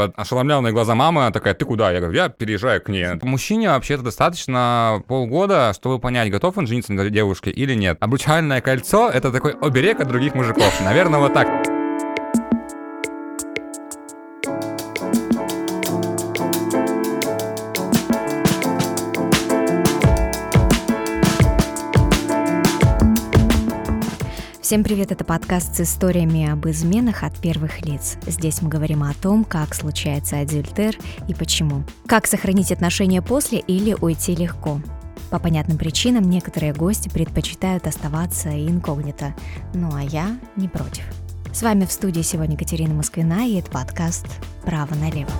под ошеломленные глаза мамы, она такая, ты куда? Я говорю, я переезжаю к ней. Мужчине вообще-то достаточно полгода, чтобы понять, готов он жениться на девушке или нет. Обручальное кольцо — это такой оберег от других мужиков. Наверное, вот так. Всем привет, это подкаст с историями об изменах от первых лиц. Здесь мы говорим о том, как случается адюльтер и почему. Как сохранить отношения после или уйти легко. По понятным причинам некоторые гости предпочитают оставаться инкогнито, ну а я не против. С вами в студии сегодня Катерина Москвина и это подкаст «Право налево».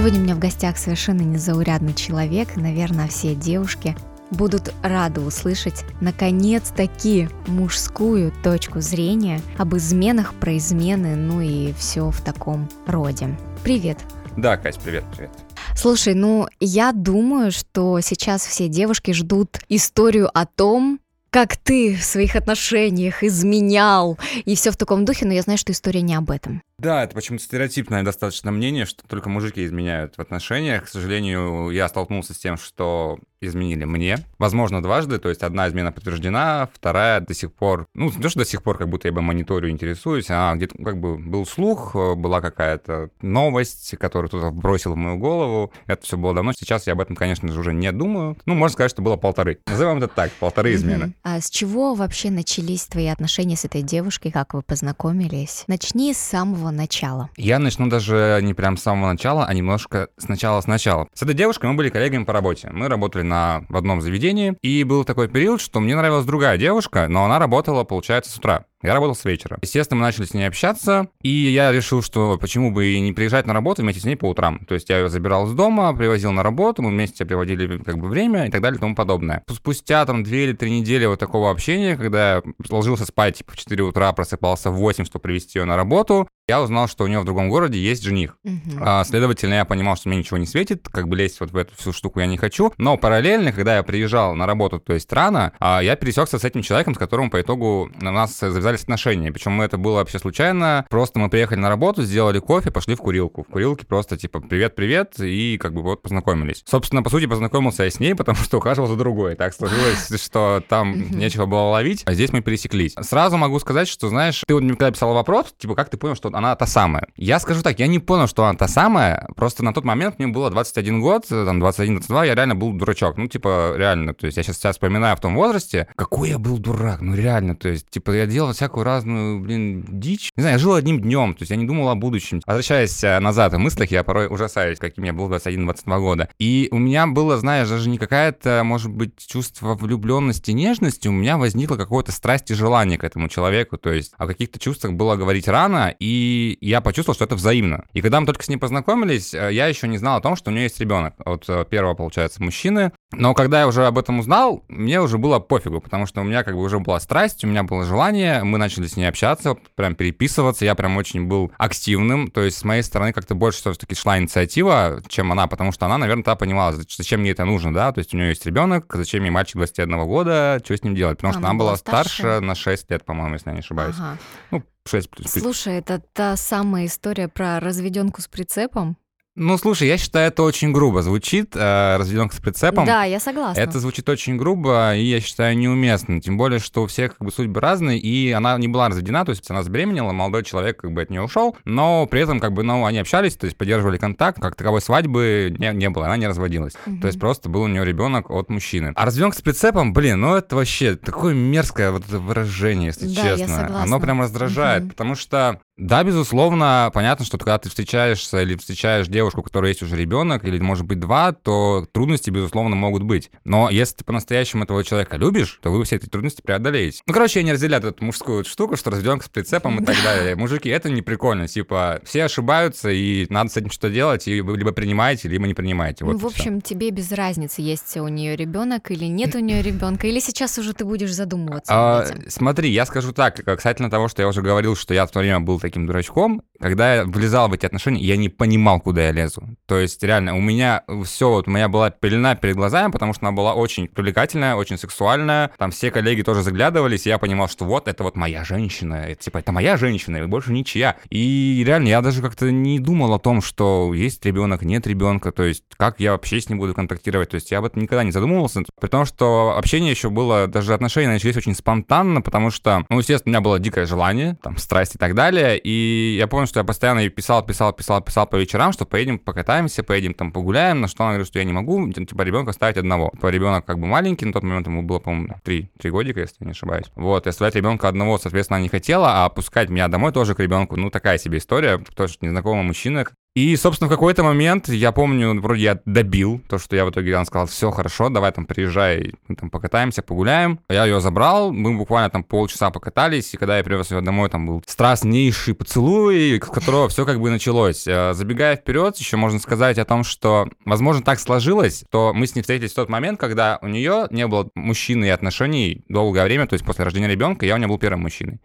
Сегодня у меня в гостях совершенно незаурядный человек. Наверное, все девушки будут рады услышать наконец-таки мужскую точку зрения об изменах, про измены, ну и все в таком роде. Привет. Да, Кать, привет, привет. Слушай, ну я думаю, что сейчас все девушки ждут историю о том, как ты в своих отношениях изменял и все в таком духе, но я знаю, что история не об этом. Да, это почему-то стереотипное достаточно мнение, что только мужики изменяют в отношениях. К сожалению, я столкнулся с тем, что изменили мне. Возможно, дважды, то есть одна измена подтверждена, вторая до сих пор, ну, не то, что до сих пор, как будто я бы мониторю, интересуюсь, а где-то как бы был слух, была какая-то новость, которую кто-то бросил в мою голову. Это все было давно. Сейчас я об этом, конечно же, уже не думаю. Ну, можно сказать, что было полторы. Назовем это так, полторы измены. А с чего вообще начались твои отношения с этой девушкой, как вы познакомились? Начни с самого самого начала? Я начну даже не прям с самого начала, а немножко сначала-сначала. С этой девушкой мы были коллегами по работе. Мы работали на, в одном заведении, и был такой период, что мне нравилась другая девушка, но она работала, получается, с утра. Я работал с вечера. Естественно, мы начали с ней общаться, и я решил, что почему бы и не приезжать на работу вместе с ней по утрам. То есть я ее забирал с дома, привозил на работу, мы вместе проводили как бы время и так далее и тому подобное. Спустя там две или три недели вот такого общения, когда я ложился спать типа в 4 утра, просыпался в 8, чтобы привезти ее на работу, я узнал, что у нее в другом городе есть жених. Uh-huh. А, следовательно, я понимал, что мне ничего не светит, как бы лезть вот в эту всю штуку я не хочу. Но параллельно, когда я приезжал на работу, то есть рано, а, я пересекся с этим человеком, с которым по итогу у нас завязались отношения. Причем это было вообще случайно. Просто мы приехали на работу, сделали кофе, пошли в курилку. В курилке просто типа привет-привет, и как бы вот познакомились. Собственно, по сути, познакомился я с ней, потому что ухаживал за другой. Так сложилось, что там нечего было ловить, а здесь мы пересеклись. Сразу могу сказать, что, знаешь, ты вот мне когда писал вопрос, типа, как ты понял, что она та самая. Я скажу так, я не понял, что она та самая, просто на тот момент мне было 21 год, там 21-22, я реально был дурачок. Ну, типа, реально, то есть я сейчас себя вспоминаю в том возрасте, какой я был дурак, ну реально, то есть, типа, я делал всякую разную, блин, дичь. Не знаю, я жил одним днем, то есть я не думал о будущем. Возвращаясь э, назад в мыслях, я порой ужасаюсь, каким я был 21-22 года. И у меня было, знаешь, даже не какая-то, может быть, чувство влюбленности, нежности, у меня возникло какое-то страсть и желание к этому человеку, то есть о каких-то чувствах было говорить рано, и я почувствовал, что это взаимно. И когда мы только с ней познакомились, э, я еще не знал о том, что у нее есть ребенок. От э, первого, получается, мужчины. Но когда я уже об этом узнал, мне уже было пофигу, потому что у меня как бы уже была страсть, у меня было желание, мы начали с ней общаться, прям переписываться, я прям очень был активным, то есть с моей стороны как-то больше все-таки шла инициатива, чем она, потому что она, наверное, та понимала, зачем мне это нужно, да, то есть у нее есть ребенок, зачем мне мальчик 21 года, что с ним делать, потому она что она была старше, старше на 6 лет, по-моему, если я не ошибаюсь. Ага. Ну, 6 плюс. Слушай, это та самая история про разведенку с прицепом? Ну, слушай, я считаю, это очень грубо звучит, э, разведенка с прицепом. Да, я согласна. Это звучит очень грубо, и я считаю неуместно. Тем более, что у всех как бы судьбы разные, и она не была разведена, то есть она забеременела, молодой человек как бы от нее ушел, но при этом как бы, ну, они общались, то есть поддерживали контакт, как таковой свадьбы не, не было, она не разводилась. Угу. То есть просто был у нее ребенок от мужчины. А разведенка с прицепом, блин, ну это вообще такое мерзкое вот это выражение, если да, честно. Я согласна. Оно прям раздражает, угу. потому что да, безусловно, понятно, что когда ты встречаешься или встречаешь девушку, у которой есть уже ребенок, или, может быть, два, то трудности, безусловно, могут быть. Но если ты по-настоящему этого человека любишь, то вы все эти трудности преодолеете. Ну, короче, я не разделяю эту мужскую штуку, что разведенка с прицепом и так далее. Мужики, это не прикольно. Типа, все ошибаются, и надо с этим что делать, и вы либо принимаете, либо не принимаете. Вот ну, в общем, все. тебе без разницы, есть у нее ребенок или нет у нее ребенка, или сейчас уже ты будешь задумываться. А, смотри, я скажу так, касательно того, что я уже говорил, что я в то время был таким дурачком. Когда я влезал в эти отношения, я не понимал, куда я лезу. То есть, реально, у меня все, вот у меня была пелена перед глазами, потому что она была очень привлекательная, очень сексуальная. Там все коллеги тоже заглядывались, и я понимал, что вот, это вот моя женщина. Это, типа, это моя женщина, и больше ничья. И реально, я даже как-то не думал о том, что есть ребенок, нет ребенка, то есть, как я вообще с ним буду контактировать. То есть, я об этом никогда не задумывался. При том, что общение еще было, даже отношения начались очень спонтанно, потому что, ну, естественно, у меня было дикое желание, там, страсть и так далее. И я помню, что я постоянно писал, писал, писал, писал по вечерам, что поедем покатаемся, поедем там погуляем, на что она говорит, что я не могу, типа, ребенка оставить одного. Типа, ребенок как бы маленький, на тот момент ему было, по-моему, 3, 3 годика, если не ошибаюсь. Вот, и оставлять ребенка одного, соответственно, она не хотела, а пускать меня домой тоже к ребенку, ну, такая себе история, что незнакомый мужчина, и, собственно, в какой-то момент, я помню, вроде я добил то, что я в итоге, он сказал, все хорошо, давай там приезжай, мы там покатаемся, погуляем. Я ее забрал, мы буквально там полчаса покатались, и когда я привез ее домой, там был страстнейший поцелуй, с которого все как бы началось. Э, забегая вперед, еще можно сказать о том, что, возможно, так сложилось, то мы с ней встретились в тот момент, когда у нее не было мужчины и отношений долгое время, то есть после рождения ребенка я у нее был первым мужчиной.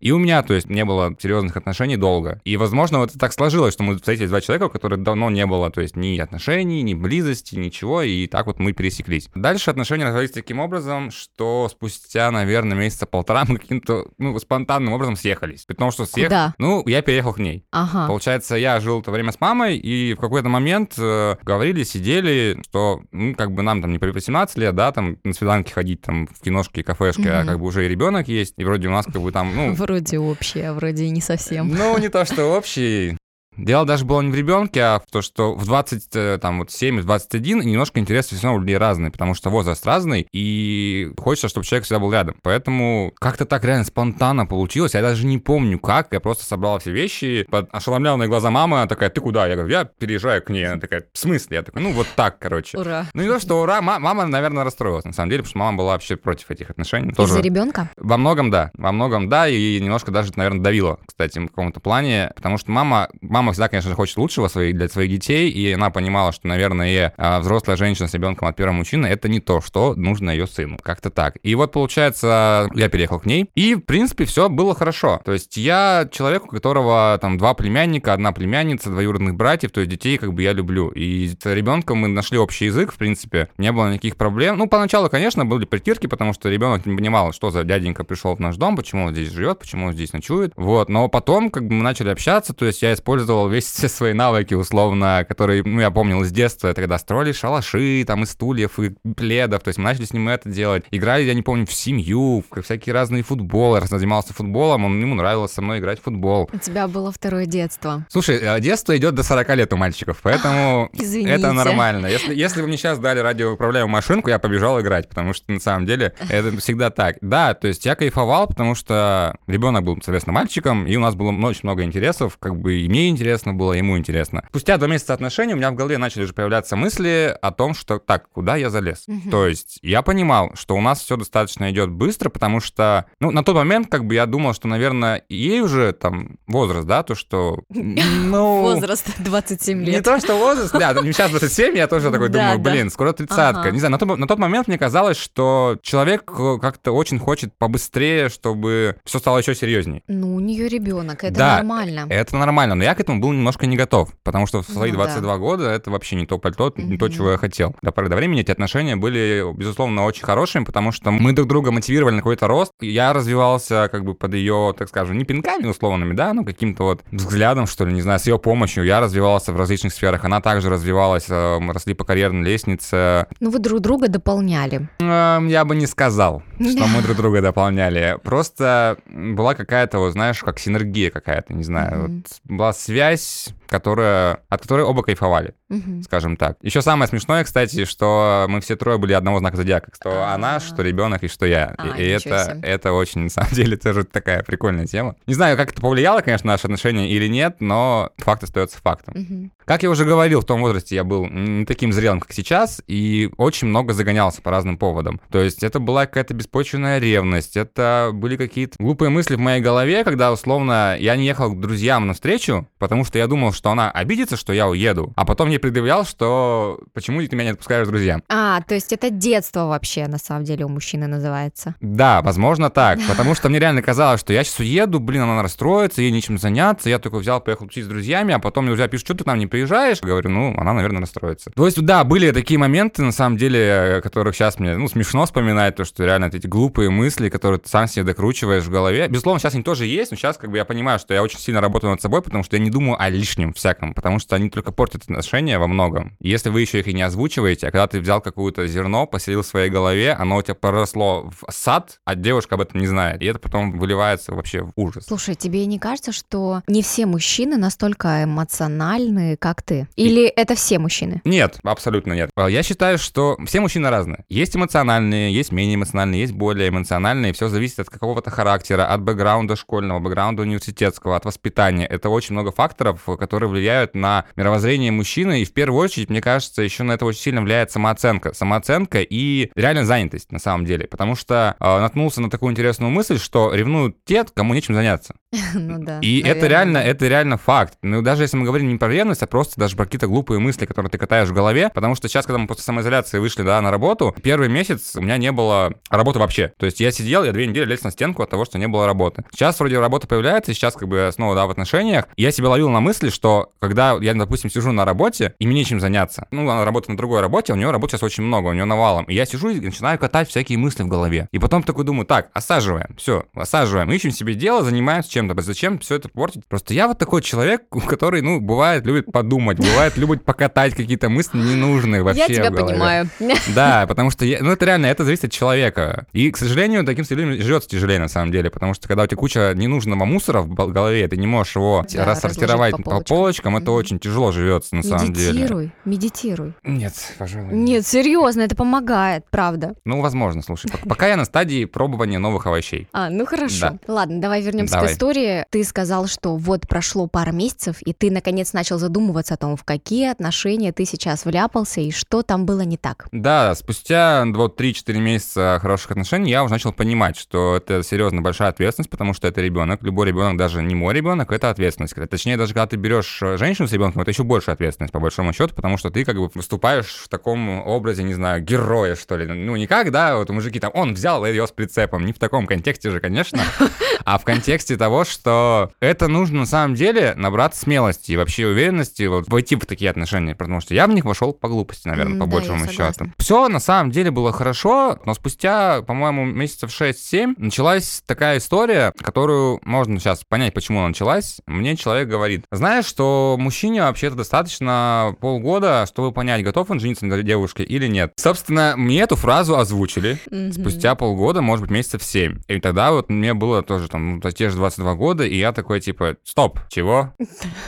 И у меня, то есть, не было серьезных отношений долго. И, возможно, вот так сложилось, что мы встретились два человека, у которых давно не было, то есть, ни отношений, ни близости, ничего, и так вот мы пересеклись. Дальше отношения развились таким образом, что спустя, наверное, месяца полтора мы каким-то, ну, спонтанным образом съехались. Потому что съехали. Куда? Ну, я переехал к ней. Ага. Получается, я жил это время с мамой, и в какой-то момент э, говорили, сидели, что, ну, как бы нам там не по 18 лет, да, там на свиданки ходить, там в киношки, кафешки, а Мгм. как бы уже и ребенок есть, и вроде у нас как бы там, ну, Вроде общее, а вроде и не совсем. ну, не то, что общий. Дело даже было не в ребенке, а в то, что в 20, э, там, вот 7, в 21 немножко интересы все равно у людей разные, потому что возраст разный, и хочется, чтобы человек всегда был рядом. Поэтому как-то так реально спонтанно получилось. Я даже не помню как. Я просто собрал все вещи, под ошеломленные глаза мамы, она такая, ты куда? Я говорю, я переезжаю к ней. Она такая, в смысле? Я такой, ну вот так, короче. Ура. Ну не то, что ура, ма- мама, наверное, расстроилась, на самом деле, потому что мама была вообще против этих отношений. Тоже Из-за ребенка? во многом да, во многом да, и немножко даже, наверное, давило, кстати, в каком-то плане, потому что мама, мама всегда, конечно же, хочет лучшего для своих детей, и она понимала, что, наверное, а, взрослая женщина с ребенком от первого мужчины это не то, что нужно ее сыну, как-то так. И вот, получается, я переехал к ней, и, в принципе, все было хорошо. То есть я человек, у которого там два племянника, одна племянница, двоюродных братьев, то есть детей как бы я люблю. И с ребенком мы нашли общий язык, в принципе, не было никаких проблем. Ну, поначалу, конечно, были притирки, потому что ребенок не понимал, что за дяденька пришел в наш дом, почему он здесь живет, почему он здесь ночует. Вот, но потом, как бы мы начали общаться, то есть я использовал весь все свои навыки, условно, которые, ну, я помнил с детства, это когда строили шалаши, там, из стульев и пледов, то есть мы начали с ним это делать. Играли, я не помню, в семью, в всякие разные футболы, раз занимался футболом, он, ему нравилось со мной играть в футбол. У тебя было второе детство. Слушай, э, детство идет до 40 лет у мальчиков, поэтому Извините. это нормально. Если, если вы мне сейчас дали радиоуправляемую машинку, я побежал играть, потому что на самом деле это всегда так. Да, то есть я кайфовал, потому что ребенок был, соответственно, мальчиком, и у нас было очень много интересов, как бы и мне интересно было, ему интересно. Спустя два месяца отношений у меня в голове начали уже появляться мысли о том, что так, куда я залез? Мгм. То есть я понимал, что у нас все достаточно идет быстро, потому что, ну, на тот момент, как бы я думал, что, наверное, ей уже там возраст, да, то, что, ну... Возраст 27 Не лет. то, что возраст, да, сейчас 27, я тоже такой думаю, блин, скоро тридцатка. Не знаю, на тот, момент мне казалось, что человек э, как-то очень хочет побыстрее, чтобы все стало еще серьезнее. Ну, у нее ребенок, это нормально. Это нормально, но я к этому был немножко не готов, потому что в свои Ну да. 22 года это вообще не то пальто, не то, чего я хотел. До поры до времени эти отношения были, безусловно, очень хорошими, потому что мы друг друга мотивировали на какой-то рост. Я развивался как бы под ее, так скажем, не пинками условными, да, но каким-то вот взглядом, что ли, не знаю, с ее помощью. Я развивался в различных сферах, она также развивалась, э, мы росли по карьерной лестнице. Ну, вы друг друга дополняли. Я бы не сказал, что мы друг друга дополняли. Просто была какая-то, вот знаешь, как синергия какая-то, не знаю. Мгм. Вот была связь, связь которая, от которой оба кайфовали, Мгм. скажем так. Еще самое смешное, кстати, что мы все трое были одного знака зодиака. Что А. она, что ребенок и что я. А, и это, себе. это очень, на самом деле, тоже такая прикольная тема. Не знаю, как это повлияло, конечно, на наши отношения или нет, но факт остается фактом. Мгм. Как я уже говорил, в том возрасте я был не таким зрелым, как сейчас, и очень много загонялся по разным поводам. То есть это была какая-то беспочвенная ревность, это были какие-то глупые мысли в моей голове, когда, условно, я не ехал к друзьям на встречу, потому что я думал, что она обидится, что я уеду, а потом мне предъявлял, что почему ты меня не отпускаешь с друзьям. А, то есть это детство вообще, на самом деле, у мужчины называется. Да, возможно так, потому что мне реально казалось, что я сейчас уеду, блин, она расстроится, ей нечем заняться, я только взял, поехал тусить с друзьями, а потом мне друзья пишут, что ты к нам не приезжаешь? Говорю, ну, она, наверное, расстроится. То есть, да, были такие моменты, на самом деле, которых сейчас мне, ну, смешно вспоминать, то, что реально эти глупые мысли, которые ты сам себе докручиваешь в голове. Безусловно, сейчас они тоже есть, но сейчас как бы я понимаю, что я очень сильно работаю над собой, потому что я не думаю о лишнем всяком, потому что они только портят отношения во многом. Если вы еще их и не озвучиваете, а когда ты взял какое-то зерно, поселил в своей голове, оно у тебя проросло в сад, а девушка об этом не знает, и это потом выливается вообще в ужас. Слушай, тебе не кажется, что не все мужчины настолько эмоциональны, как ты? Или и... это все мужчины? Нет, абсолютно нет. А я считаю, что все мужчины разные. Есть эмоциональные, есть менее эмоциональные, есть более эмоциональные. Все зависит от какого-то характера, от бэкграунда школьного, бэкграунда университетского, от воспитания. Это очень много факторов, которые влияют на мировоззрение мужчины. И в первую очередь, мне кажется, еще на это очень сильно влияет самооценка. Самооценка и реально занятость на самом деле. Потому что э, наткнулся на такую интересную мысль, что ревнуют те, кому нечем заняться. Ну да. И это реально, это реально факт. Ну даже если мы говорим не про ревность, а просто даже про какие-то глупые мысли, которые ты катаешь в голове, потому что сейчас, когда мы после самоизоляции вышли, да, на работу, первый месяц у меня не было работы вообще. То есть я сидел, я две недели лез на стенку от того, что не было работы. Сейчас вроде работа появляется, сейчас как бы снова, да, в отношениях. Я себя ловил на мысли, что когда я, допустим, сижу на работе, и мне нечем заняться, ну, она работает на другой работе, у нее работы сейчас очень много, у нее навалом, и я сижу и начинаю катать всякие мысли в голове. И потом такой думаю, так, осаживаем, все, осаживаем, ищем себе дело, занимаемся чем-то, зачем все это портить? Просто я вот такой человек, который, ну, бывает, любит подумать, бывает, любит покатать какие-то мысли ненужные вообще Я тебя понимаю. Да, потому что, я, ну, это реально, это зависит от человека. И, к сожалению, таким людям живется тяжелее, на самом деле, потому что, когда у тебя куча ненужного мусора в голове, ты не можешь его да, рассортировать по по полочкам это очень тяжело живется, на самом деле. Медитируй, медитируй. Нет, пожалуй. Нет, серьезно, это помогает, правда. Ну, возможно, слушай, пока я на стадии пробования новых овощей. А, ну хорошо. Ладно, давай вернемся к истории. Ты сказал, что вот прошло пара месяцев, и ты наконец начал задумываться о том, в какие отношения ты сейчас вляпался и что там было не так. Да, спустя 2-3-4 месяца хороших отношений я уже начал понимать, что это серьезно большая ответственность, потому что это ребенок. Любой ребенок, даже не мой ребенок, это ответственность. Точнее, даже когда ты берешь э, женщину с ребенком, это еще больше ответственность, по большому счету, потому что ты как бы выступаешь в таком образе, не знаю, героя, что ли. Ну, не как, да, вот мужики там, он взял ее с прицепом. Не в таком контексте же, конечно, а в контексте того, что это нужно на самом деле набраться смелости и вообще уверенности вот войти в такие отношения, потому что я в них вошел по глупости, наверное, по да, большому счету. Все на самом деле было хорошо, но спустя, по-моему, месяцев 6-7 началась такая история, которую можно сейчас понять, почему она началась. Мне человек говорит, знаешь, что мужчине вообще-то достаточно полгода, чтобы понять, готов он жениться на девушке или нет. Собственно, мне эту фразу озвучили mm-hmm. спустя полгода, может быть, месяцев 7. И тогда вот мне было тоже там ну, те же 22 года, и я такой, типа, стоп, чего?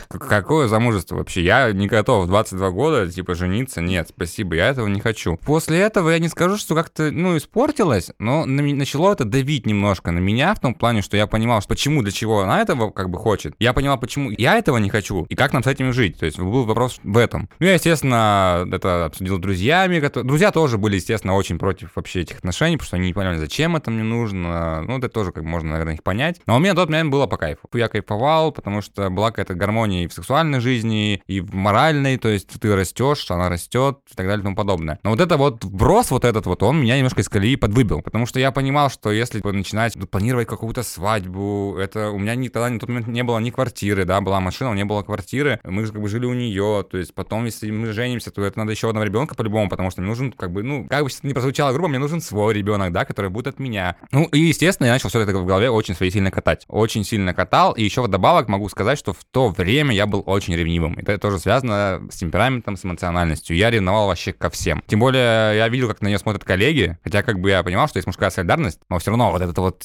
Какое замужество вообще? Я не готов в 22 года, типа, жениться. Нет, спасибо, я этого не хочу. После этого я не скажу, что как-то, ну, испортилось, но начало это давить немножко на меня в том плане, что я понимал, что почему, для чего она этого как бы хочет. Я понимал, почему я этого не хочу и как нам с этим жить. То есть был вопрос в этом. Ну, я, естественно, это обсудил с друзьями. Друзья тоже были, естественно, очень против вообще этих отношений, потому что они не поняли, зачем это мне нужно. Ну, это тоже как можно, наверное, их понять. Но у меня тот момент было по кайфу. Я кайфовал, потому что была какая-то гармония и в сексуальной жизни, и в моральной, то есть ты растешь, она растет и так далее и тому подобное. Но вот это вот вброс вот этот вот, он меня немножко из колеи подвыбил, потому что я понимал, что если начинать планировать какую-то свадьбу, это у меня ни, тогда на тот момент не было ни квартиры, да, была машина, не было квартиры, мы как бы жили у нее, то есть потом, если мы женимся, то это надо еще одного ребенка по-любому, потому что мне нужен, как бы, ну, как бы это не прозвучало грубо, мне нужен свой ребенок, да, который будет от меня. Ну, и, естественно, я начал все это в голове очень свои сильно катать. Очень сильно катал, и еще вдобавок могу сказать, что в то время я был очень ревнивым. Это тоже связано с темпераментом, с эмоциональностью. Я ревновал вообще ко всем. Тем более, я видел, как на нее смотрят коллеги, хотя как бы я понимал, что есть мужская солидарность, но все равно вот это вот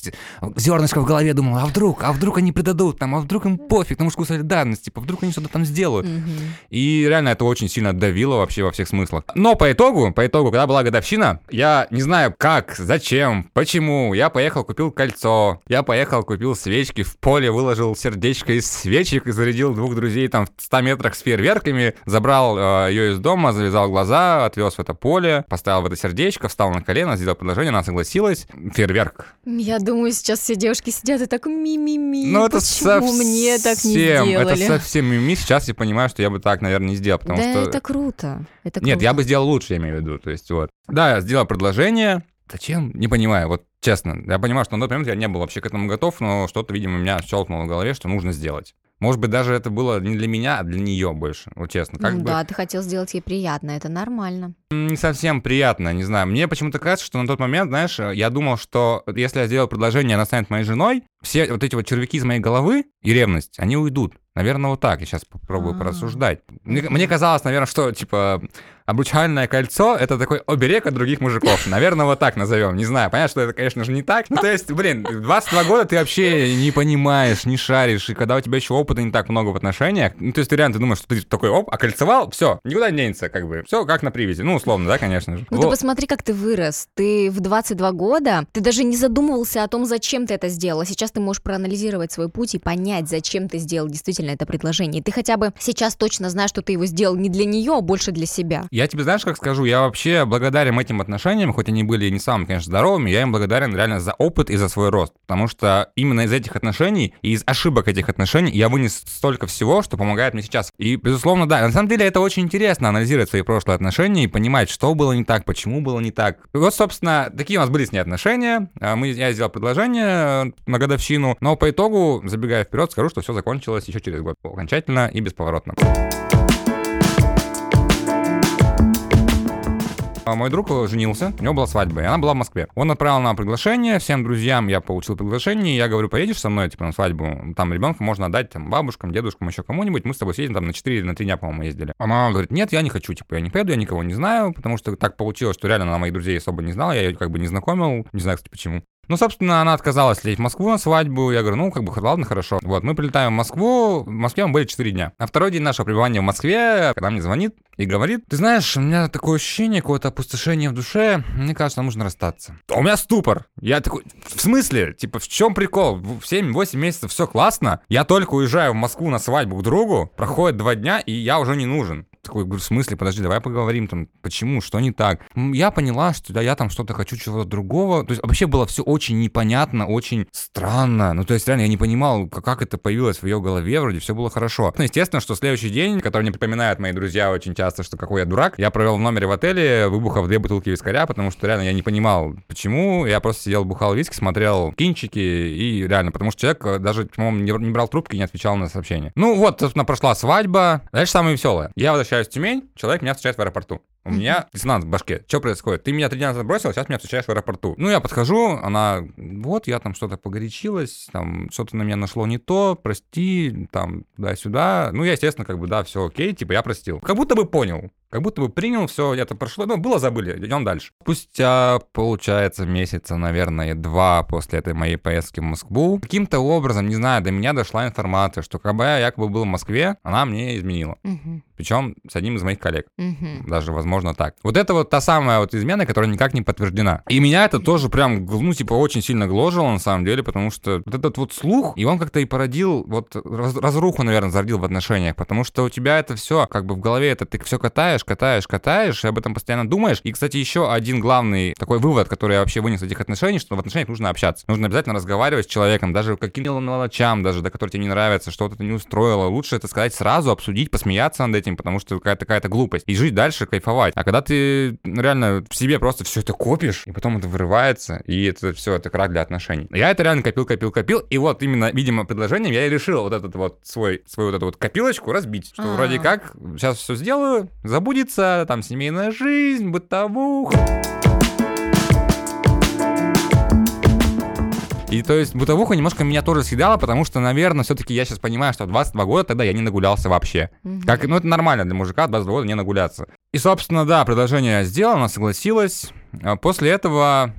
зернышко в голове думал, а вдруг, а вдруг они предадут там, а вдруг им пофиг на мужскую солидарность, типа, вдруг они что-то там сделают. Mm-hmm. И реально это очень сильно давило вообще во всех смыслах. Но по итогу, по итогу, когда была годовщина, я не знаю как, зачем, почему, я поехал, купил кольцо, я поехал, купил свечки, в поле выложил сердечко из свечек и зарядил двух друзей там в 100 метрах с фейерверками, забрал э, ее из дома, завязал глаза, отвез в это поле, поставил в это сердечко, встал на колено, сделал предложение, она согласилась. Фейерверк. Я думаю, сейчас все девушки сидят и так ми-ми-ми. Ну, это Почему совсем, мне так не сделали? Это все мими, сейчас я понимаю, что я бы так, наверное, не сделал, потому да, что... это круто. Это Нет, круто. я бы сделал лучше, я имею в виду, то есть вот. Да, я сделал предложение, Зачем? Не понимаю, вот честно. Я понимаю, что на тот момент я не был вообще к этому готов, но что-то, видимо, меня щелкнуло в голове, что нужно сделать. Может быть, даже это было не для меня, а для нее больше. Вот честно. Как ну, бы Да, ты хотел сделать ей приятно, это нормально. не совсем приятно, не знаю. Мне почему-то кажется, что на тот момент, знаешь, я думал, что если я сделаю предложение, она станет моей женой, все вот эти вот червяки из моей головы и ревность, они уйдут. Наверное, вот так. Я сейчас попробую А. порассуждать. Мне, мне казалось, наверное, что, типа, обручальное кольцо — это такой оберег от других мужиков. Наверное, вот так назовем. Не знаю, понятно, что это, конечно же, не так. Ну, то есть, блин, в 22 года ты вообще не понимаешь, не шаришь, и когда у тебя еще опыта не так много в отношениях, ну, то есть ты реально ты думаешь, что ты такой, оп, окольцевал, все, никуда не денется, как бы. Все как на привязи. Ну, условно, да, конечно же. Ну ты Вот. посмотри, как ты вырос. Ты в 22 года, ты даже не задумывался о том, зачем ты это сделал. А сейчас ты можешь проанализировать свой путь и понять, зачем ты сделал действительно это предложение. И ты хотя бы сейчас точно знаешь, что ты его сделал не для нее, а больше для себя. Я тебе знаешь, как скажу, я вообще благодарен этим отношениям, хоть они были не самыми, конечно, здоровыми, я им благодарен реально за опыт и за свой рост. Потому что именно из этих отношений и из ошибок этих отношений я вынес столько всего, что помогает мне сейчас. И, безусловно, да, на самом деле это очень интересно анализировать свои прошлые отношения и понимать, что было не так, почему было не так. И вот, собственно, такие у нас были с ней отношения. А Мы, я сделал предложение э, на годовщину, но по итогу, забегая вперед, скажу, что все закончилось еще через год окончательно и бесповоротно. А Мой друг женился, у него была свадьба, и она была в Москве. Он отправил нам приглашение, всем друзьям я получил приглашение, я говорю, поедешь со мной, типа, на свадьбу? Там ребенка можно отдать, там, бабушкам, дедушкам, еще кому-нибудь, мы с тобой съедем, там, на 4 или на 3 дня, по-моему, ездили. А мама говорит, нет, я не хочу, типа, я не поеду, я никого не знаю, потому что так получилось, что реально она моих друзей особо не знала, я ее как бы не знакомил, не знаю, кстати, почему. Ну, собственно, она отказалась лететь в Москву на свадьбу. Я говорю, ну, как бы, ладно, хорошо. Вот, мы прилетаем в Москву. В Москве мы были 4 дня. На второй день нашего пребывания в Москве, когда мне звонит и говорит, ты знаешь, у меня такое ощущение, какое-то опустошение в душе. Мне кажется, нам нужно расстаться. А у меня ступор. Я такой, в смысле? Типа, в чем прикол? В 7-8 месяцев все классно. Я только уезжаю в Москву на свадьбу к другу. Проходит два дня, и я уже не нужен. Такой, говорю, в смысле, подожди, давай поговорим там, почему, что не так. Я поняла, что да, я там что-то хочу чего-то другого. То есть вообще было все очень непонятно, очень странно. Ну, то есть реально я не понимал, как, это появилось в ее голове, вроде все было хорошо. Ну, естественно, что следующий день, который мне припоминают мои друзья очень часто, что какой я дурак, я провел в номере в отеле, выбухав две бутылки вискаря, потому что реально я не понимал, почему. Я просто сидел, бухал виски, смотрел кинчики и реально, потому что человек э, даже, по-моему, не брал трубки и не отвечал на сообщения. Ну вот, собственно, прошла свадьба. Дальше самое веселое. Я возвращаюсь в Тюмень, человек меня встречает в аэропорту. У меня диссонанс в башке. Что происходит? Ты меня три дня назад бросил, сейчас меня встречаешь в аэропорту. Ну, я подхожу, она, вот, я там что-то погорячилась, там, что-то на меня нашло не то, прости, там, туда-сюда. Ну, я, естественно, как бы, да, все окей, типа, я простил. Как будто бы понял. Как будто бы принял, все, это прошло, ну, было, забыли, идем дальше. Спустя, получается, месяца, наверное, два после этой моей поездки в Москву, каким-то образом, не знаю, до меня дошла информация, что когда я якобы был в Москве, она мне изменила. Мгм, Причем с одним из моих коллег. мгм. Даже, возможно, так. Вот это вот та самая вот измена, которая никак не подтверждена. И меня это тоже прям, ну, типа, очень сильно гложило, на самом деле, потому что вот этот вот слух, и он как-то и породил, вот, раз- разруху, наверное, зародил в отношениях, потому что у тебя это все, как бы в голове это ты все катаешь, катаешь, катаешь, и об этом постоянно думаешь. И, кстати, еще один главный такой вывод, который я вообще вынес из этих отношений, что в отношениях нужно общаться. Нужно обязательно разговаривать с человеком, даже каким-то мелочам, даже, до которых тебе не нравится, что-то не устроило. Лучше это сказать сразу, обсудить, посмеяться над этим, потому что какая-то какая-то глупость. И жить дальше, кайфовать. А когда ты реально в себе просто все это копишь, и потом это вырывается, и это все, это крах для отношений. Я это реально копил, копил, копил, и вот именно, видимо, предложением я и решил вот этот вот свой, свою вот эту вот копилочку разбить, что А. вроде как сейчас все сделаю, забудется, там семейная жизнь, бытовуха. И то есть бытовуха немножко меня тоже съедала, потому что, наверное, все-таки я сейчас понимаю, что в 22 года тогда я не нагулялся вообще. Мгм. Как, ну, это нормально для мужика 22 года не нагуляться. И, собственно, да, предложение она согласилась. А После этого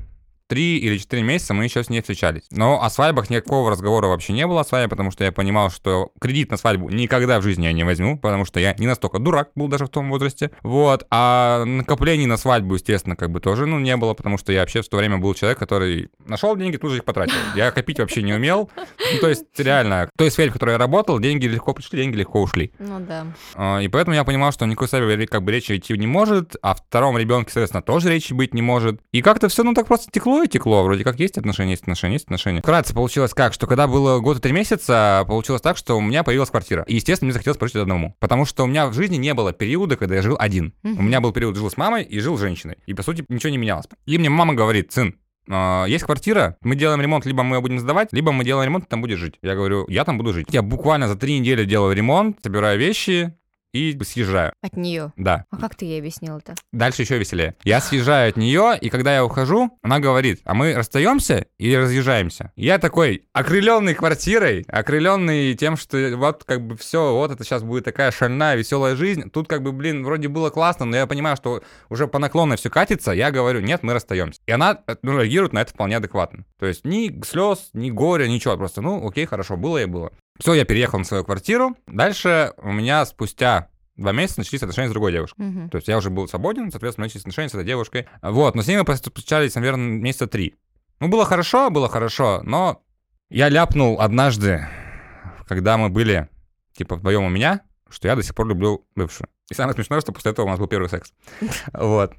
три или четыре месяца мы еще с ней встречались. Но о свадьбах никакого разговора вообще не было о свадьбе, потому что я понимал, что кредит на свадьбу никогда в жизни я не возьму, потому что я не настолько дурак был даже в том возрасте. Вот. А накоплений на свадьбу, естественно, как бы тоже, ну, не было, потому что я вообще в то время был человек, который нашел деньги, тут же их потратил. Я копить вообще не умел. Ну, то есть, реально, в той сфере, в которой я работал, деньги легко пришли, деньги легко ушли. Ну да. А, И поэтому я понимал, что никакой свадьбы как бы речи идти не может, а втором ребенке, соответственно, тоже речи быть не может. И как-то все, ну, так просто текло, текло и текло, вроде как есть отношения, есть отношения, есть отношения. Вкратце получилось как, что когда было год и три месяца, получилось так, что у меня появилась квартира. И, естественно, мне захотелось прожить одному. Потому что у меня в жизни не было периода, когда я жил один. У меня был период, жил с мамой и жил с женщиной. И, по сути, ничего не менялось. И мне мама говорит, сын, а, есть квартира, мы делаем ремонт, либо мы ее будем сдавать, либо мы делаем ремонт, ты там будешь жить. Я говорю, я там буду жить. Я буквально за три недели делаю ремонт, собираю вещи, и съезжаю. От нее. Да. А как ты ей объяснил это? Дальше еще веселее. Я съезжаю от нее, и когда я ухожу, она говорит, а мы расстаемся или разъезжаемся? Я такой, окрыленный квартирой, окрыленный тем, что вот как бы все, вот это сейчас будет такая шальная, веселая жизнь. Тут как бы, блин, вроде было классно, но я понимаю, что уже по наклонной все катится, я говорю, нет, мы расстаемся. И она ну, реагирует на это вполне адекватно. То есть ни слез, ни горя, ничего, просто, ну, окей, хорошо, было и было. Все, я переехал на свою квартиру. Дальше у меня спустя два месяца начались отношения с другой девушкой. Мгм. То есть я уже был свободен, соответственно, начались отношения с этой девушкой. Вот, но с ней мы встречались, наверное, месяца три. Ну, было хорошо, было хорошо, но я ляпнул однажды, когда мы были, типа, вдвоем у меня, что я до сих пор люблю бывшую. И самое смешное, что после этого у нас был первый секс. Вот.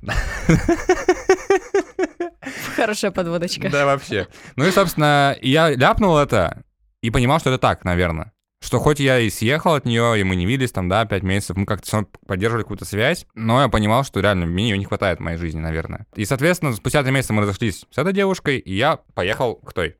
Хорошая подводочка. Да, вообще. Ну и, собственно, я ляпнул это и понимал, что это так, наверное. Что хоть я и съехал от нее, и мы не виделись там, да, пять месяцев, мы как-то равно поддерживали какую-то связь, но я понимал, что реально мне ее не хватает в моей жизни, наверное. И, соответственно, спустя три месяца мы разошлись с этой девушкой, и я поехал к той.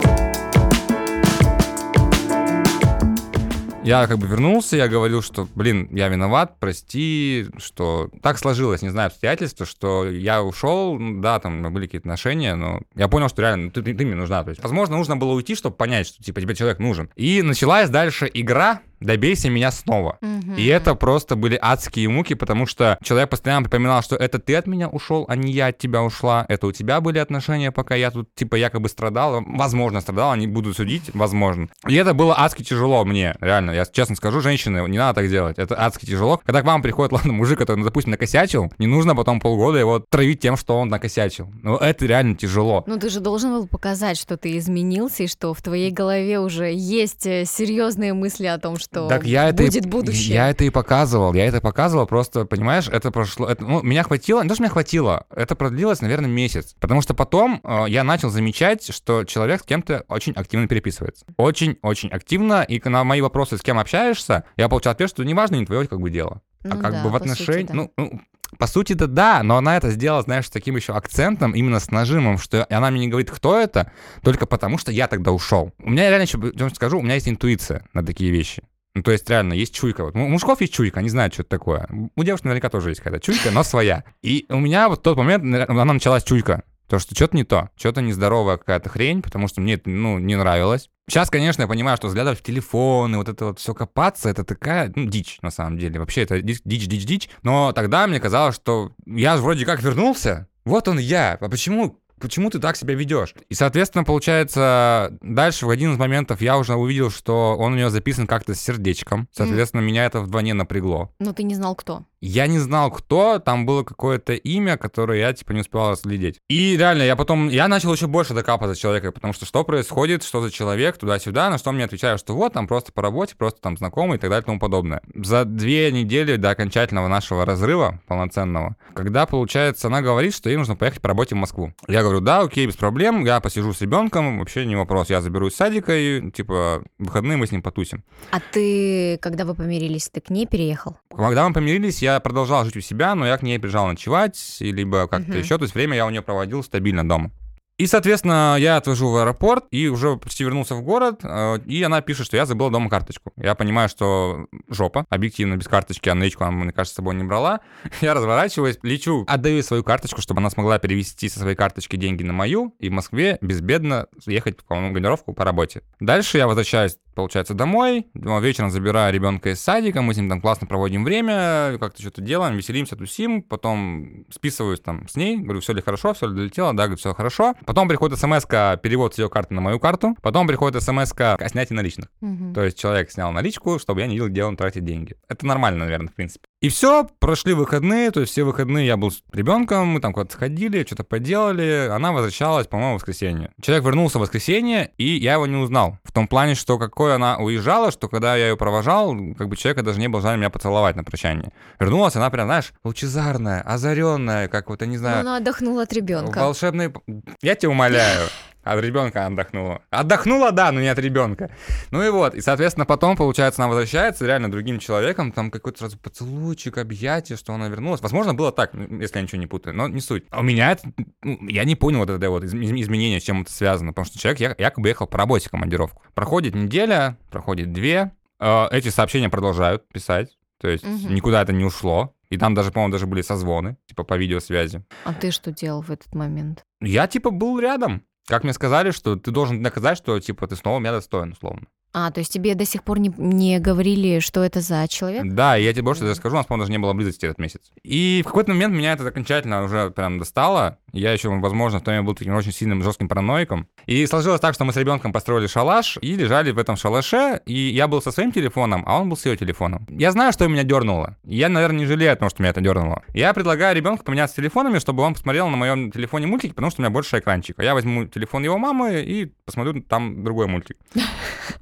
Я как бы вернулся, я говорил, что, блин, я виноват, прости, что так сложилось, не знаю, обстоятельства, что я ушел, да, там были какие-то отношения, но я понял, что реально ну, ты, ты, ты мне нужна. То есть, возможно, нужно было уйти, чтобы понять, что типа тебе человек нужен. И началась дальше игра «Добейся меня снова». Мгм. И это просто были адские муки, потому что человек постоянно припоминал, что это ты от меня ушел, а не я от тебя ушла. Это у тебя были отношения, пока я тут, типа, якобы страдал. Возможно, страдал, они будут судить, возможно. И это было адски тяжело мне, реально. Я честно скажу, женщины, не надо так делать. Это адски тяжело. Когда к вам приходит, ладно, мужик, который, ну, допустим, накосячил, не нужно потом полгода его травить тем, что он накосячил. Ну, это реально тяжело. Ну, ты же должен был показать, что ты изменился, и что в твоей голове уже есть э, серьезные мысли о том, что Так я это, будет и, будущее. я это и показывал, я это показывал, просто, понимаешь, это прошло, это, ну, меня хватило, не то, что меня хватило, это продлилось, наверное, месяц, потому что потом э, я начал замечать, что человек с кем-то очень активно переписывается, очень-очень активно, и на мои вопросы, с кем общаешься, я получал ответ, что неважно, не твое как бы дело, а Ну как да, бы в отношении, да. ну, ну, по сути-то да, но она это сделала, знаешь, с таким еще акцентом, именно с нажимом, что она мне не говорит, кто это, только потому что я тогда ушел. У меня реально еще, скажу, у меня есть интуиция на такие вещи. Ну, то есть, реально, есть чуйка. Вот у мужиков есть чуйка, они знают, что это такое. У девушек наверняка тоже есть какая-то чуйка, но своя. И у меня вот в тот момент, на- она началась чуйка. То, что что-то не то, что-то нездоровая какая-то хрень, потому что мне это, ну, не нравилось. Сейчас, конечно, я понимаю, что взглядывать в телефон и вот это вот все копаться, это такая, ну, дичь, на самом деле. Вообще, это дичь, дичь, дичь. Но тогда мне казалось, что я вроде как вернулся, вот он я, а почему почему ты так себя ведешь? И, соответственно, получается, дальше в один из моментов я уже увидел, что он у нее записан как-то с сердечком. Соответственно, меня это вдвойне напрягло. Но ты не знал, кто. Я не знал, кто, там было какое-то имя, которое я, типа, не успел разглядеть. И реально, я потом, я начал еще больше докапываться человека, потому что что происходит, что за человек, туда-сюда, на что мне отвечают, что вот, там просто по работе, просто там знакомый и так далее и тому подобное. За две недели до окончательного нашего разрыва полноценного, когда, получается, она говорит, что ей нужно поехать по работе в Москву. Я говорю, да, окей, без проблем, я посижу с ребенком, вообще не вопрос, я заберу из садика и, типа, выходные мы с ним потусим. А ты, когда вы помирились, ты к ней переехал? Когда мы помирились, я продолжал жить у себя, но я к ней приезжал ночевать, либо как-то Мгм. еще. То есть время я у нее проводил стабильно дома. И, соответственно, я отвожу в аэропорт и уже почти вернулся в город, э, и она пишет, что я забыл дома карточку. Я понимаю, что жопа, объективно, без карточки, а наличку она, мне кажется, с собой не брала. Я разворачиваюсь, лечу, отдаю свою карточку, чтобы она смогла перевести со своей карточки деньги на мою, и в Москве безбедно ехать в командировку по работе. Дальше я возвращаюсь получается, домой, вечером забираю ребенка из садика, мы с ним там классно проводим время, как-то что-то делаем, веселимся, тусим, потом списываюсь там с ней, говорю, все ли хорошо, все ли долетело, да, говорю, все хорошо. Потом приходит смс перевод с ее карты на мою карту, потом приходит смс о снятии наличных. Мгм. То есть человек снял наличку, чтобы я не видел, где он тратит деньги. Это нормально, наверное, в принципе. И все, прошли выходные, то есть все выходные я был с ребенком, мы там куда-то сходили, что-то поделали, она возвращалась, по-моему, в воскресенье. Человек вернулся в воскресенье, и я его не узнал. В том плане, что какой она уезжала, что когда я ее провожал, как бы человека даже не было желания меня поцеловать на прощание. Вернулась она прям, знаешь, лучезарная, озаренная, как вот, я не знаю... Но она отдохнула от ребенка. Волшебный... Я тебя умоляю. От ребенка отдохнула. Отдохнула, да, но не от ребенка. Ну и вот. И, соответственно, потом, получается, она возвращается реально другим человеком. Там какой-то сразу поцелуйчик, объятие, что она вернулась. Возможно, было так, если я ничего не путаю. Но не суть. А у меня это... Ну, я не понял вот это вот изменение, с чем это связано. Потому что человек якобы ехал по работе в командировку. Проходит неделя, проходит две. Э, эти сообщения продолжают писать. То есть угу. никуда это не ушло. И там даже, по-моему, даже были созвоны, типа по видеосвязи. А ты что делал в этот момент? Я, типа, был рядом. Как мне сказали, что ты должен доказать, что, типа, ты снова меня достоин, условно. А, то есть тебе до сих пор не, не говорили, что это за человек? Да, я тебе больше скажу, у нас, по-моему, даже не было близости этот месяц. И в какой-то момент меня это окончательно уже прям достало. Я еще, возможно, в то время был таким очень сильным жестким параноиком. И сложилось так, что мы с ребенком построили шалаш и лежали в этом шалаше, и я был со своим телефоном, а он был с ее телефоном. Я знаю, что меня дернуло. Я, наверное, не жалею о том, что меня это дернуло. Я предлагаю ребенку поменяться телефонами, чтобы он посмотрел на моем телефоне мультики, потому что у меня больше экранчик. А я возьму телефон его мамы и посмотрю там другой мультик.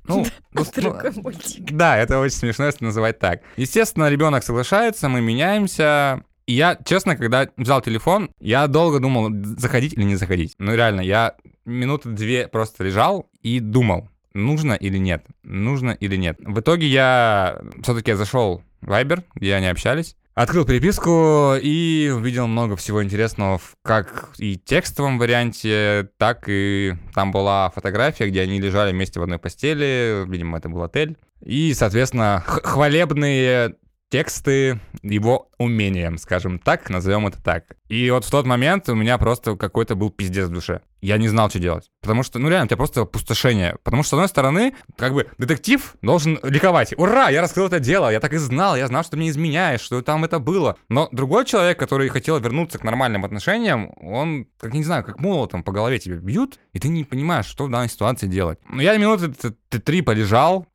Ну, ну другой мультик. Да, это очень смешно, если называть так. Естественно, ребенок соглашается, мы меняемся, и я, честно, когда взял телефон, я долго думал, заходить или не заходить. Ну, реально, я минуты две просто лежал и думал, нужно или нет, нужно или нет. В итоге я все-таки зашел в Viber, где они общались, Открыл переписку и увидел много всего интересного, как и текстовом варианте, так и там была фотография, где они лежали вместе в одной постели, видимо, это был отель. И, соответственно, хвалебные тексты его умением, скажем так, назовем это так. И вот в тот момент у меня просто какой-то был пиздец в душе. Я не знал, что делать. Потому что, ну реально, у тебя просто опустошение. Потому что, с одной стороны, как бы детектив должен ликовать. Ура, я раскрыл это дело, я так и знал, я знал, что ты мне изменяешь, что там это было. Но другой человек, который хотел вернуться к нормальным отношениям, он, как не знаю, как молотом по голове тебе бьют, и ты не понимаешь, что в данной ситуации делать. Ну, я минуты три полежал,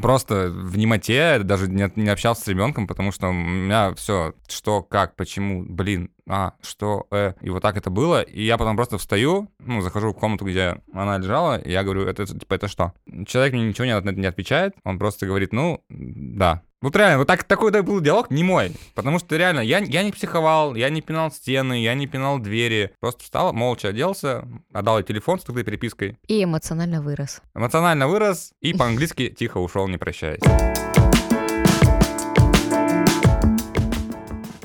просто в немоте, даже не, не общался с ребенком, потому что у меня все, что, как, почему, блин, а, что, э, и вот так это было, и я потом просто встаю, ну, захожу в комнату, где она лежала, и я говорю, это, типа, это что? Человек мне ничего не, не отвечает, он просто говорит, ну, да, вот реально, вот так, такой был диалог не мой. Потому что реально, я, я не психовал, я не пинал стены, я не пинал двери. Просто встал, молча оделся, отдал ей телефон с такой перепиской. И эмоционально вырос. Эмоционально вырос и по-английски тихо ушел, не прощаясь.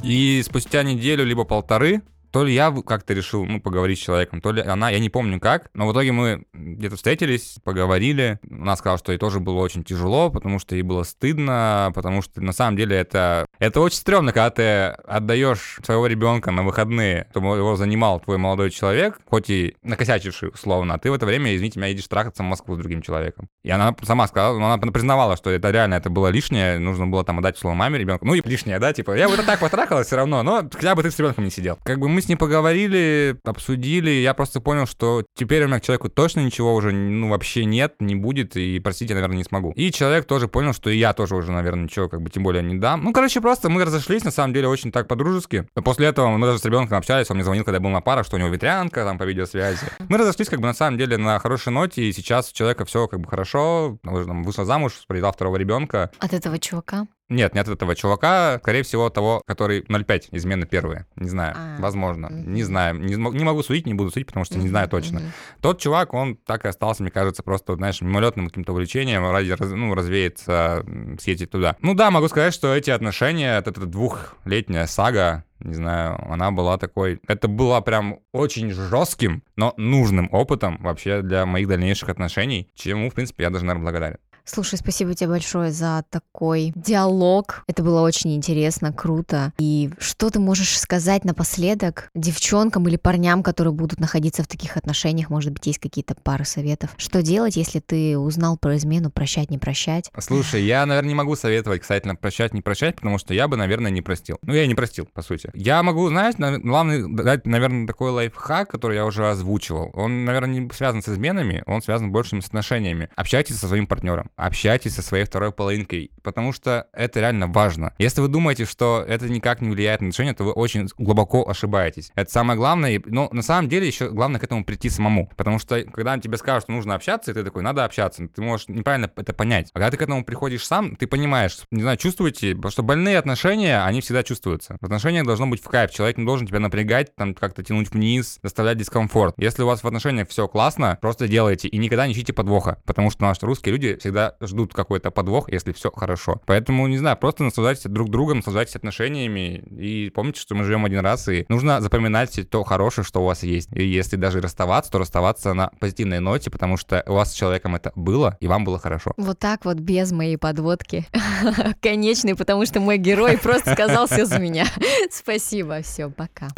И спустя неделю либо полторы то ли я как-то решил, ну, поговорить с человеком, то ли она, я не помню как, но в итоге мы где-то встретились, поговорили, она сказала, что ей тоже было очень тяжело, потому что ей было стыдно, потому что на самом деле это, это очень стрёмно, когда ты отдаешь своего ребенка на выходные, чтобы его занимал твой молодой человек, хоть и накосячивший условно, а ты в это время, извините меня, едешь трахаться в Москву с другим человеком. И она сама сказала, она признавала, что это реально это было лишнее, нужно было там отдать слово маме ребенку. Ну и лишнее, да, типа, я это так потрахалась все равно, но хотя бы ты с ребенком не сидел. Как бы мы с ним поговорили, обсудили, я просто понял, что теперь у меня к человеку точно ничего уже, ну, вообще нет, не будет, и простить я, наверное, не смогу. И человек тоже понял, что и я тоже уже, наверное, ничего, как бы, тем более не дам. Ну, короче, просто мы разошлись, на самом деле, очень так по-дружески. После этого мы даже с ребенком общались, он мне звонил, когда я был на парах, что у него ветрянка, там, по видеосвязи. Мы разошлись, как бы, на самом деле, на хорошей ноте, и сейчас у человека все, как бы, хорошо, уже там вышла замуж, родила второго ребенка. От этого чувака? Нет, не от этого чувака, скорее всего, того, который 0,5, измены первые. Не знаю, а, возможно. Угу. Не знаю. Не, не могу судить, не буду судить, потому что угу, не знаю точно. Угу. Тот чувак, он так и остался, мне кажется, просто, знаешь, мимолетным каким-то увлечением, ради, ну, развеяться, съездить туда. Ну да, могу сказать, что эти отношения, эта двухлетняя сага, не знаю, она была такой... Это было прям очень жестким, но нужным опытом вообще для моих дальнейших отношений, чему, в принципе, я даже, наверное, благодарен. Слушай, спасибо тебе большое за такой диалог. Это было очень интересно, круто. И что ты можешь сказать напоследок девчонкам или парням, которые будут находиться в таких отношениях? Может быть, есть какие-то пары советов? Что делать, если ты узнал про измену, прощать, не прощать? Слушай, я, наверное, не могу советовать кстати, прощать, не прощать, потому что я бы, наверное, не простил. Ну, я не простил, по сути. Я могу, знаешь, главное дать, наверное, такой лайфхак, который я уже озвучивал. Он, наверное, не связан с изменами, он связан больше с отношениями. Общайтесь со своим партнером. Общайтесь со своей второй половинкой, потому что это реально важно. Если вы думаете, что это никак не влияет на отношения, то вы очень глубоко ошибаетесь. Это самое главное, но на самом деле еще главное к этому прийти самому, потому что когда тебе скажут, что нужно общаться, ты такой, надо общаться, ты можешь неправильно это понять. А когда ты к этому приходишь сам, ты понимаешь, не знаю, чувствуете, что больные отношения, они всегда чувствуются. В отношениях должно быть в кайф, человек не должен тебя напрягать, там как-то тянуть вниз, доставлять дискомфорт. Если у вас в отношениях все классно, просто делайте и никогда не ищите подвоха, потому что наши русские люди ждут какой-то подвох, если все хорошо. Поэтому, не знаю, просто наслаждайтесь друг другом, наслаждайтесь отношениями и помните, что мы живем один раз, и нужно запоминать то хорошее, что у вас есть. И если даже расставаться, то расставаться на позитивной ноте, потому что у вас с человеком это было, и вам было хорошо. Вот так вот, без моей подводки. Конечный, потому что мой герой просто сказал все за меня. Спасибо, все, пока.